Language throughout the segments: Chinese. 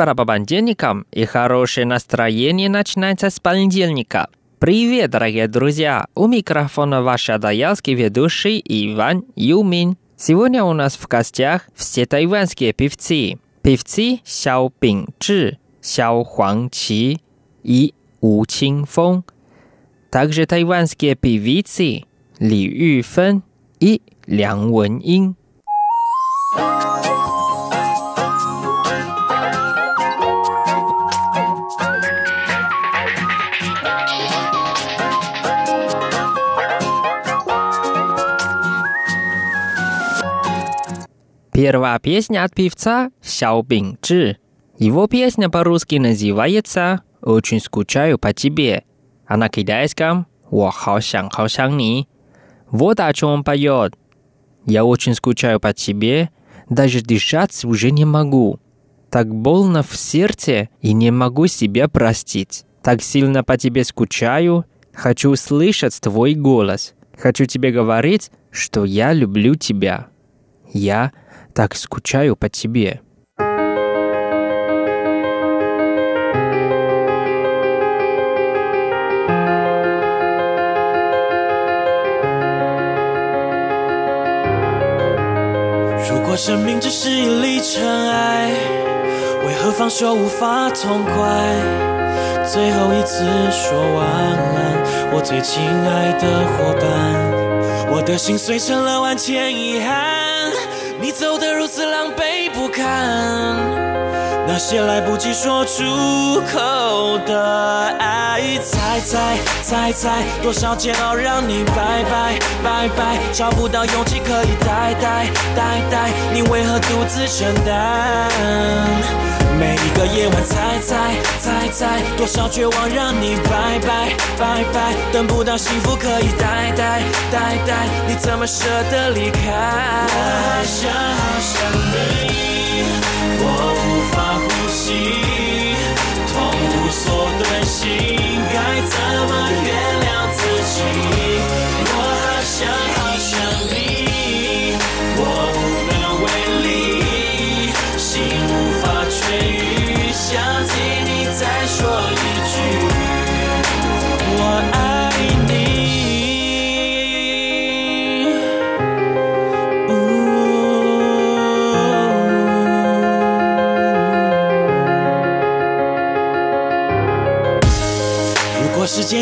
пора по и хорошее настроение начинается с понедельника. Привет, дорогие друзья! У микрофона ваш адаялский ведущий Иван Юмин. Сегодня у нас в гостях все тайванские певцы. Певцы Сяо Пинчжи, Сяо Хуан Хуангчи и У Чинфeng. Также тайванские певицы Ли Юфен и Лян Вэньин. Ин. Первая песня от певца Сяо Бин Чи. Его песня по-русски называется «Очень скучаю по тебе», а на китайском «Во хао сян хао сян ни». Вот о чем он поет. «Я очень скучаю по тебе, даже дышать уже не могу. Так больно в сердце и не могу себя простить. Так сильно по тебе скучаю, хочу слышать твой голос. Хочу тебе говорить, что я люблю тебя. Я так скучаю по тебе. 如果生命只是一粒尘埃，为何放手无法痛快？最后一次说晚安，我最亲爱的伙伴，我的心碎成了万千遗憾。 走得如此狼狈不堪，那些来不及说出口的爱，猜猜猜猜，多少煎熬让你拜拜拜拜，找不到勇气可以待待待待，你为何独自承担？每一个夜晚，猜猜猜猜，多少绝望让你拜拜拜拜，等不到幸福可以代代代代，你怎么舍得离开？我好想好想你，我无法呼吸，痛无所遁形，该怎么原谅自己？我好想好想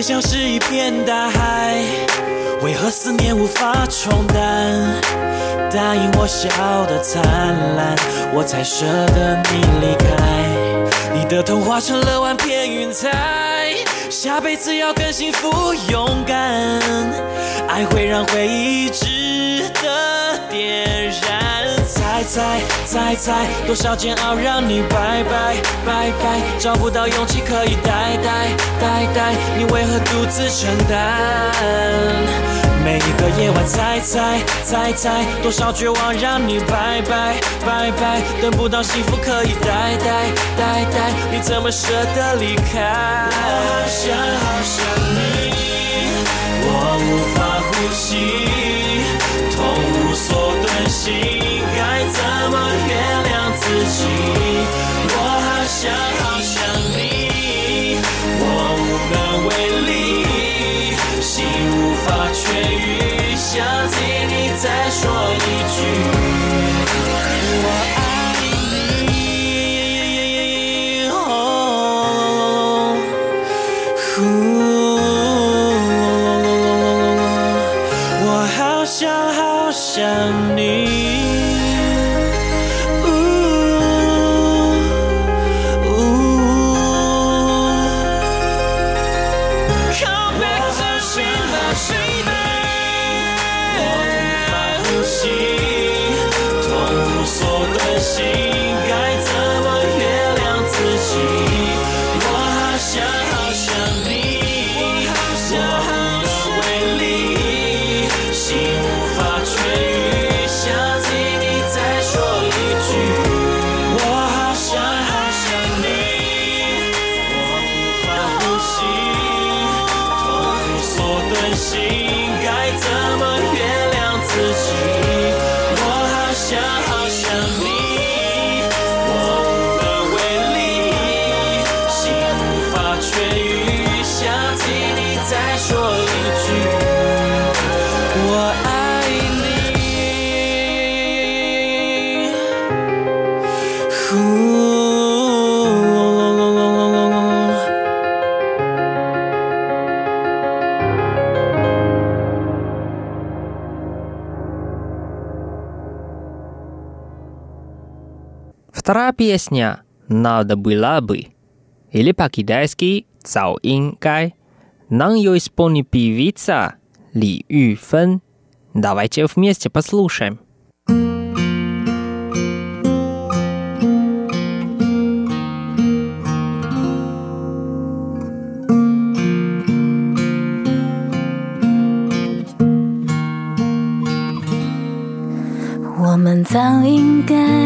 像是一片大海，为何思念无法冲淡？答应我笑得灿烂，我才舍得你离开。你的童话成了万片云彩，下辈子要更幸福勇敢。爱会让回忆值得点燃。猜猜猜猜，多少煎熬让你拜拜拜拜，找不到勇气可以代代代代，你为何独自承担？每一个夜晚，猜猜猜猜，多少绝望让你拜拜拜拜，等不到幸福可以代代代代，你怎么舍得离开？我好想好想你，我无法呼吸，痛无所遁形，再说一句，Вторая песня «Надо было бы» или по-китайски «早应该». Нам ее исполнит певица Ли Юфэн. Давайте вместе послушаем. 我们早应该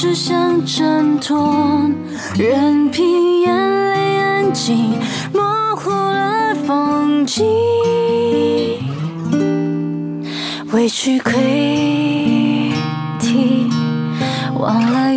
只想挣脱，任凭眼泪安静，模糊了风景。委屈溃堤，忘了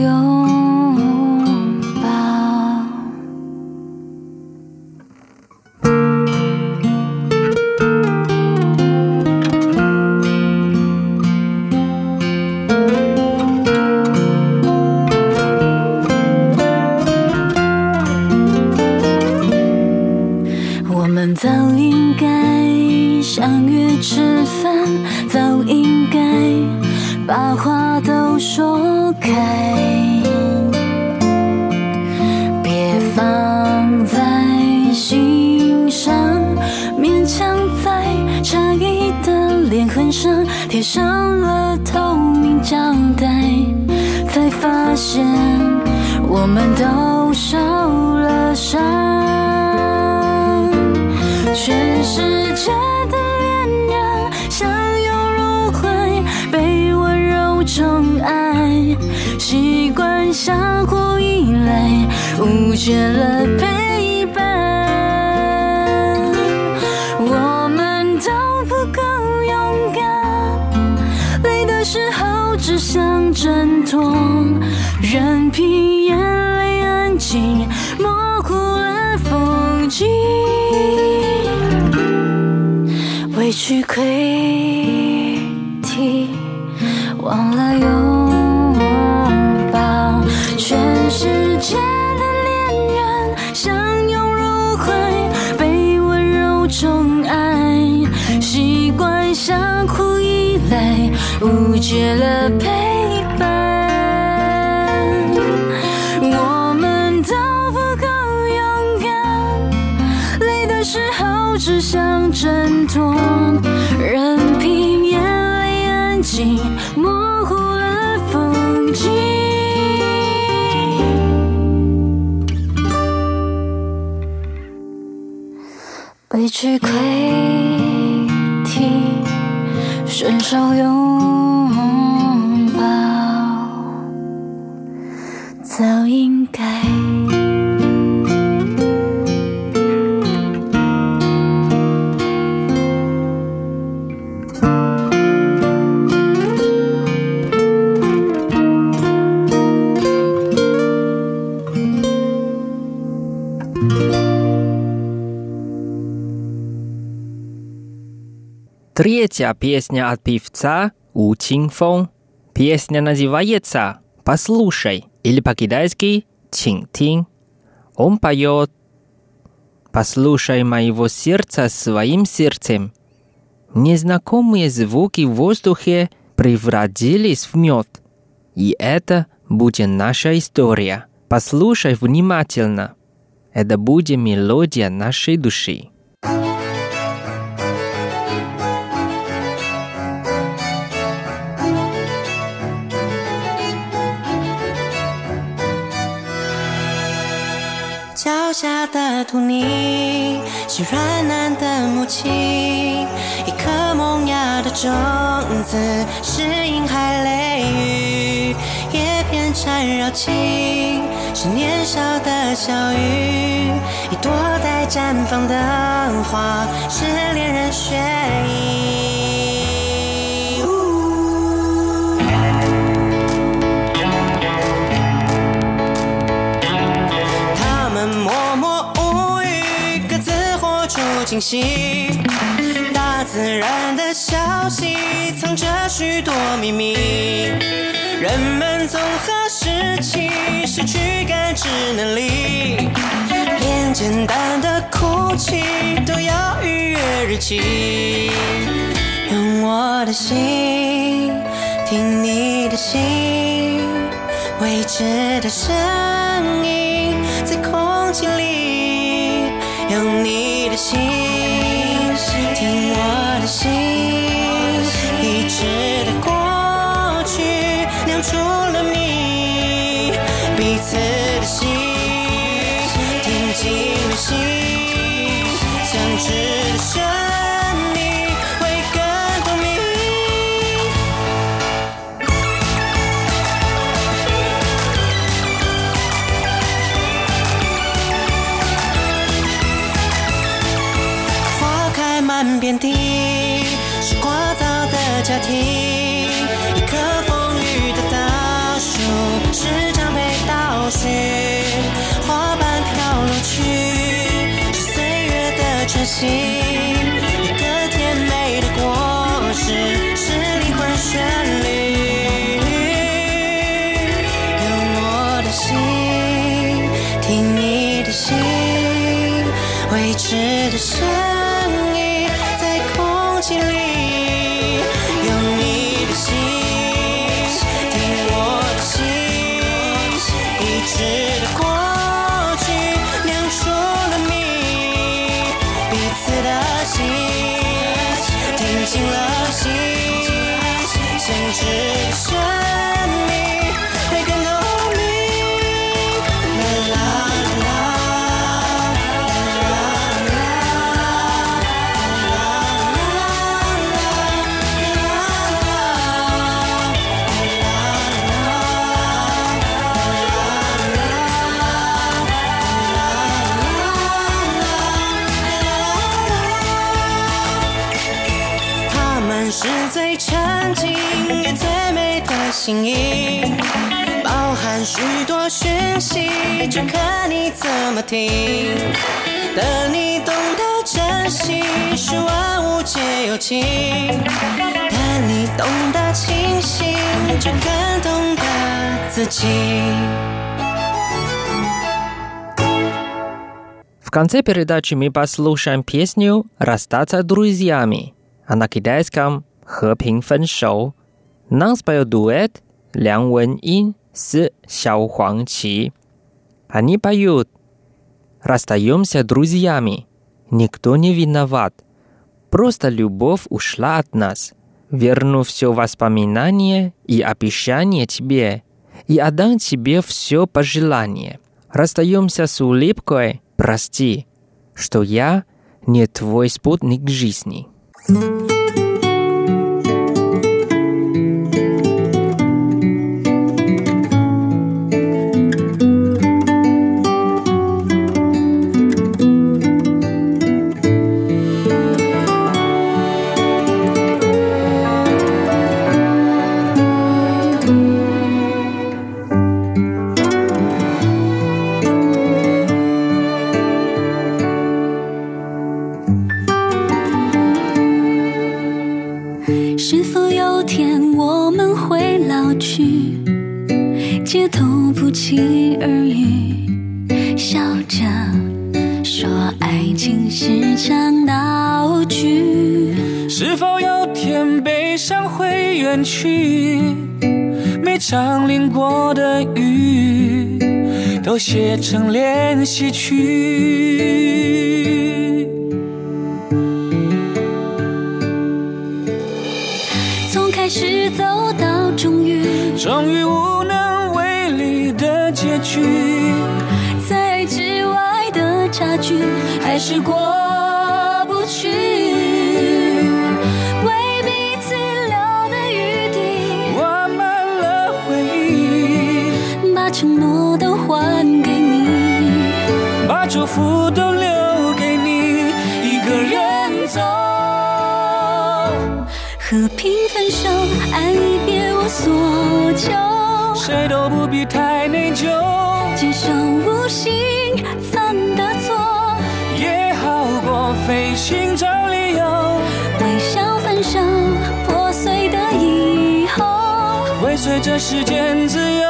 贴上了透明胶带，才发现我们都受了伤。全世界的恋人相拥入怀，被温柔宠爱，习惯相互依赖，误解了只想挣脱，任凭眼泪安静，模糊了风景。委屈溃堤，忘了有绝了陪 Третья песня от певца У Фон. Песня называется «Послушай» или по-китайски «Чинтин». Он поет «Послушай моего сердца своим сердцем». незнакомые звуки в воздухе превратились в мед. И это будет наша история. Послушай внимательно. Это будет мелодия нашей души. 脚下的土泥是软嫩的母亲，一颗萌芽的种子是婴孩泪雨，叶片缠绕情 是年少的小雨，一朵待绽放的花是恋人血液。他们默默无语，各自活出惊喜。自然的消息藏着许多秘密，人们从何时起失去感知能力？连简单的哭泣都要逾越日期。用我的心听你的心，未知的声音在空气里，用你的心出了谜，彼此的心听进了心，相知的生命会更透明。花开满遍地，心。美的心意，包含许多讯息，就看你怎么听。等你懂得珍惜，是万物皆有情；等你懂得清醒，就更懂得自己。 В конце передачи мы послушаем песню «Расстаться друзьями», а на китайском «和平分 手». Нам споет дуэт Лян Вэн Ин с Сяо Хуang Чи. Они поют «Расстаемся друзьями». Никто не виноват. Просто любовь ушла от нас. Верну все воспоминания и обещание тебе. И отдам тебе все пожелание. Расстаемся с улыбкой. Прости, что я не твой спутник жизни. 是远去，每场淋过的雨都写成练习曲。从开始走到终于，终于无能为力的结局，在爱之外的差距还是过不去。求，谁都不必太内疚，接受无心犯的错，也好过费心找理由。微笑分手，破碎的以后，会随着时间自由，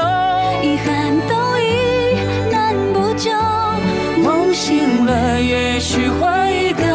遗憾都已难补救。梦醒了，也许换一个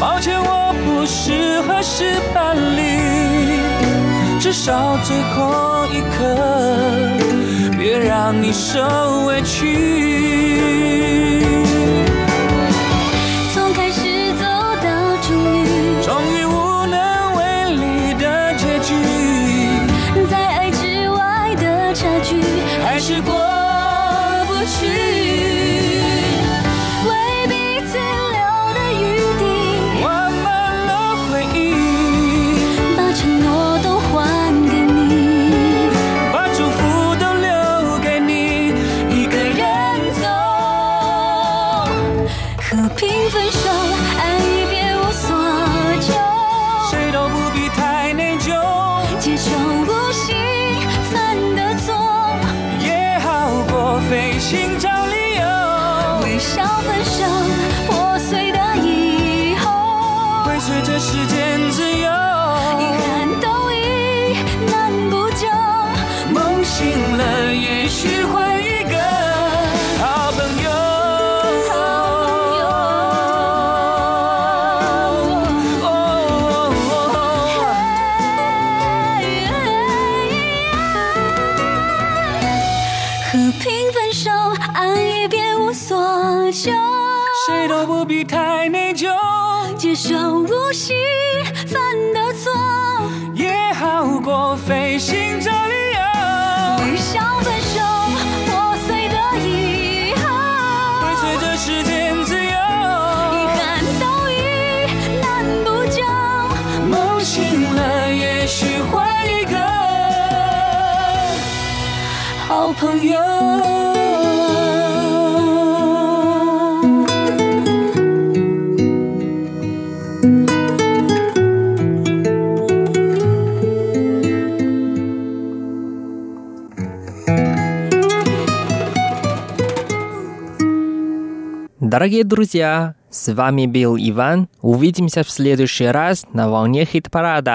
抱歉，我不适合是伴侣，至少最后一刻，别让你受委屈。不必太内疚，接受无心犯的错，也好过费心找理由。微笑分手，破碎的以后。会随着时间自由，遗憾都已难补救，梦醒了，也许换一个好朋友。Дорогие друзья, с вами был Иван. Увидимся в следующий раз на волне хит-парада.